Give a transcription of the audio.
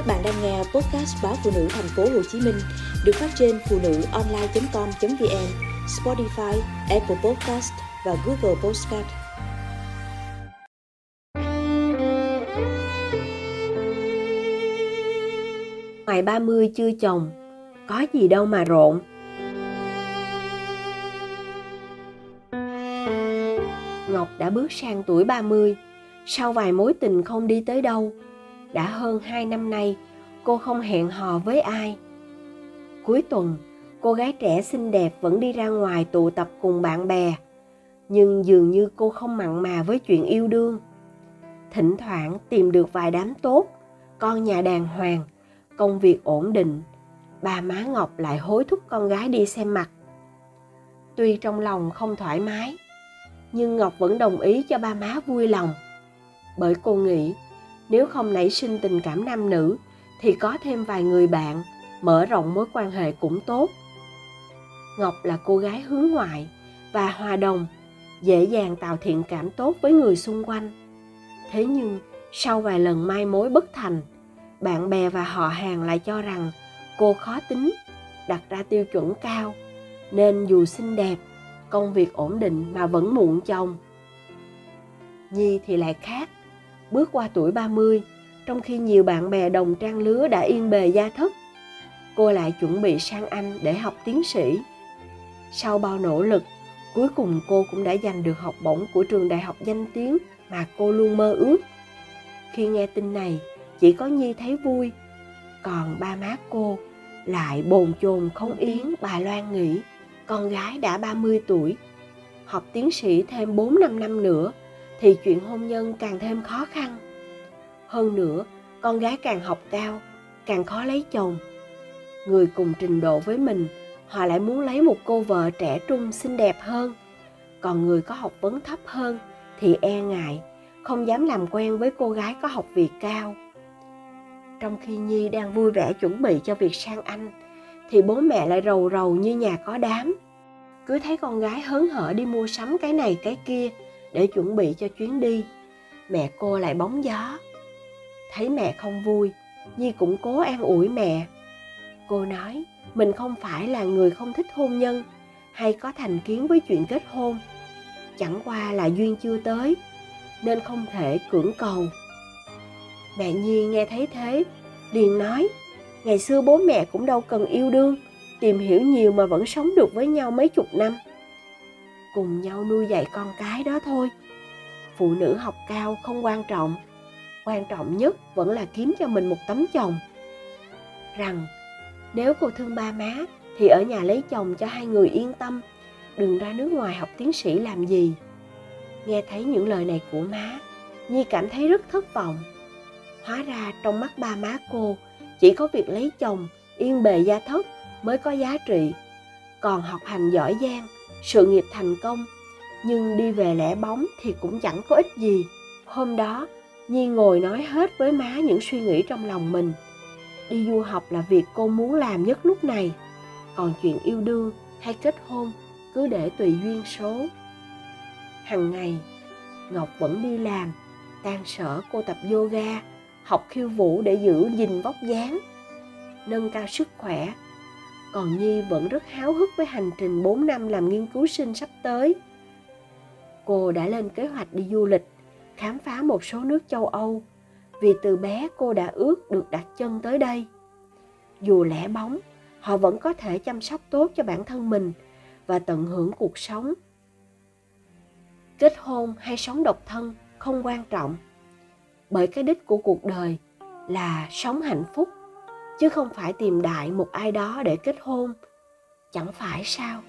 Các bạn đang nghe podcast báo phụ nữ thành phố Hồ Chí Minh được phát trên phụ nữ online.com.vn, Spotify, Apple Podcast và Google Podcast. Ngoài 30 chưa chồng, có gì đâu mà rộn. Ngọc đã bước sang tuổi 30, sau vài mối tình không đi tới đâu, đã hơn hai năm nay, cô không hẹn hò với ai. Cuối tuần, cô gái trẻ xinh đẹp vẫn đi ra ngoài tụ tập cùng bạn bè, nhưng dường như cô không mặn mà với chuyện yêu đương. Thỉnh thoảng tìm được vài đám tốt, con nhà đàng hoàng, công việc ổn định, bà má ngọc lại hối thúc con gái đi xem mặt. Tuy trong lòng không thoải mái, nhưng ngọc vẫn đồng ý cho ba má vui lòng, bởi cô nghĩ nếu không nảy sinh tình cảm nam nữ, thì có thêm vài người bạn, mở rộng mối quan hệ cũng tốt. Ngọc là cô gái hướng ngoại và hòa đồng, dễ dàng tạo thiện cảm tốt với người xung quanh. Thế nhưng, sau vài lần mai mối bất thành, bạn bè và họ hàng lại cho rằng cô khó tính, đặt ra tiêu chuẩn cao, nên dù xinh đẹp, công việc ổn định mà vẫn muộn chồng. Nhi thì lại khác bước qua tuổi 30, trong khi nhiều bạn bè đồng trang lứa đã yên bề gia thất. Cô lại chuẩn bị sang Anh để học tiến sĩ. Sau bao nỗ lực, cuối cùng cô cũng đã giành được học bổng của trường đại học danh tiếng mà cô luôn mơ ước. Khi nghe tin này, chỉ có Nhi thấy vui, còn ba má cô lại bồn chồn không yến bà Loan nghĩ con gái đã 30 tuổi, học tiến sĩ thêm 4 năm năm nữa thì chuyện hôn nhân càng thêm khó khăn. Hơn nữa, con gái càng học cao, càng khó lấy chồng. Người cùng trình độ với mình, họ lại muốn lấy một cô vợ trẻ trung xinh đẹp hơn. Còn người có học vấn thấp hơn thì e ngại, không dám làm quen với cô gái có học vị cao. Trong khi nhi đang vui vẻ chuẩn bị cho việc sang anh, thì bố mẹ lại rầu rầu như nhà có đám. Cứ thấy con gái hớn hở đi mua sắm cái này, cái kia để chuẩn bị cho chuyến đi. Mẹ cô lại bóng gió. Thấy mẹ không vui, nhi cũng cố an ủi mẹ. Cô nói, mình không phải là người không thích hôn nhân, hay có thành kiến với chuyện kết hôn. Chẳng qua là duyên chưa tới, nên không thể cưỡng cầu. Mẹ nhi nghe thấy thế, liền nói, ngày xưa bố mẹ cũng đâu cần yêu đương, tìm hiểu nhiều mà vẫn sống được với nhau mấy chục năm cùng nhau nuôi dạy con cái đó thôi. Phụ nữ học cao không quan trọng quan trọng nhất vẫn là kiếm cho mình một tấm chồng. Rằng, nếu cô thương ba má, thì ở nhà lấy chồng cho hai người yên tâm, đừng ra nước ngoài học tiến sĩ làm gì. Nghe thấy những lời này của má, nhi cảm thấy rất thất vọng. Hóa ra trong mắt ba má cô, chỉ có việc lấy chồng, yên bề gia thất mới có giá trị. Còn học hành giỏi giang sự nghiệp thành công, nhưng đi về lẻ bóng thì cũng chẳng có ích gì. Hôm đó, nhi ngồi nói hết với má những suy nghĩ trong lòng mình. Đi du học là việc cô muốn làm nhất lúc này. Còn chuyện yêu đương hay kết hôn cứ để tùy duyên số. Hằng ngày, ngọc vẫn đi làm, tan sở cô tập yoga, học khiêu vũ để giữ gìn vóc dáng, nâng cao sức khỏe còn Nhi vẫn rất háo hức với hành trình 4 năm làm nghiên cứu sinh sắp tới. Cô đã lên kế hoạch đi du lịch, khám phá một số nước châu Âu, vì từ bé cô đã ước được đặt chân tới đây. Dù lẻ bóng, họ vẫn có thể chăm sóc tốt cho bản thân mình và tận hưởng cuộc sống. Kết hôn hay sống độc thân không quan trọng, bởi cái đích của cuộc đời là sống hạnh phúc chứ không phải tìm đại một ai đó để kết hôn. Chẳng phải sao?